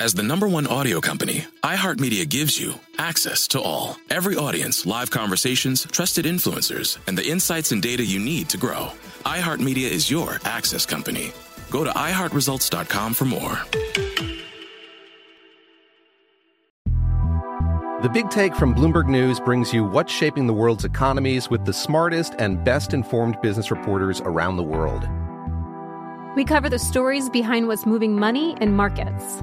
As the number one audio company, iHeartMedia gives you access to all. Every audience, live conversations, trusted influencers, and the insights and data you need to grow. iHeartMedia is your access company. Go to iHeartResults.com for more. The Big Take from Bloomberg News brings you what's shaping the world's economies with the smartest and best informed business reporters around the world. We cover the stories behind what's moving money and markets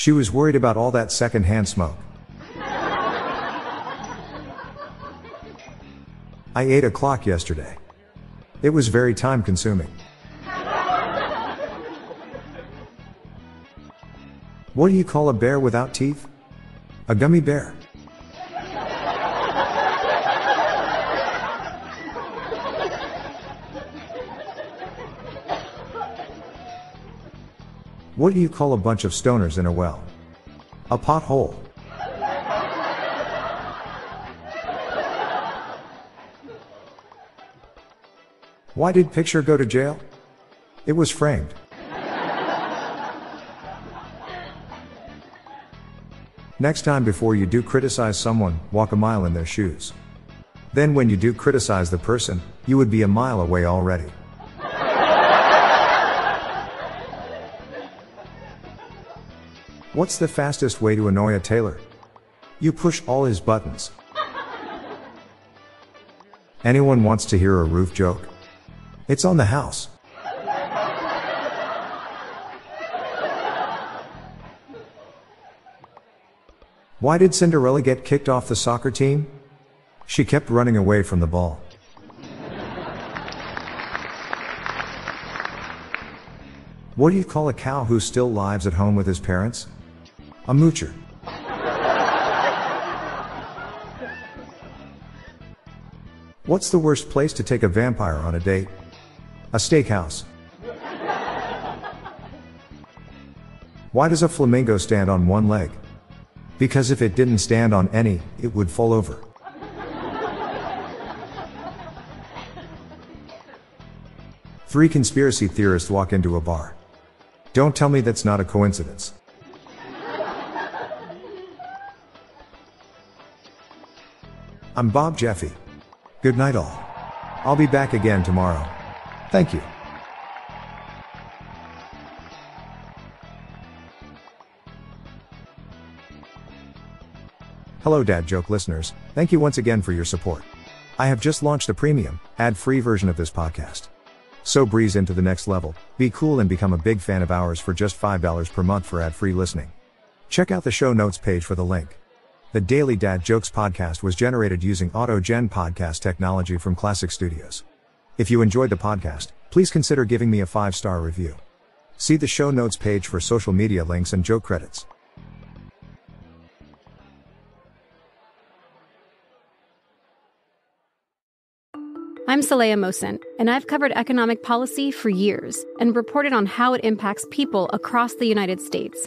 She was worried about all that secondhand smoke. I ate a clock yesterday. It was very time consuming. What do you call a bear without teeth? A gummy bear. What do you call a bunch of stoners in a well? A pothole. Why did picture go to jail? It was framed. Next time before you do criticize someone, walk a mile in their shoes. Then when you do criticize the person, you would be a mile away already. What's the fastest way to annoy a tailor? You push all his buttons. Anyone wants to hear a roof joke? It's on the house. Why did Cinderella get kicked off the soccer team? She kept running away from the ball. What do you call a cow who still lives at home with his parents? A moocher. What's the worst place to take a vampire on a date? A steakhouse. Why does a flamingo stand on one leg? Because if it didn't stand on any, it would fall over. Three conspiracy theorists walk into a bar. Don't tell me that's not a coincidence. I'm Bob Jeffy. Good night, all. I'll be back again tomorrow. Thank you. Hello, Dad Joke listeners. Thank you once again for your support. I have just launched a premium, ad free version of this podcast. So breeze into the next level, be cool, and become a big fan of ours for just $5 per month for ad free listening. Check out the show notes page for the link. The Daily Dad Jokes podcast was generated using AutoGen podcast technology from Classic Studios. If you enjoyed the podcast, please consider giving me a five star review. See the show notes page for social media links and joke credits. I'm Saleha Mohsin, and I've covered economic policy for years and reported on how it impacts people across the United States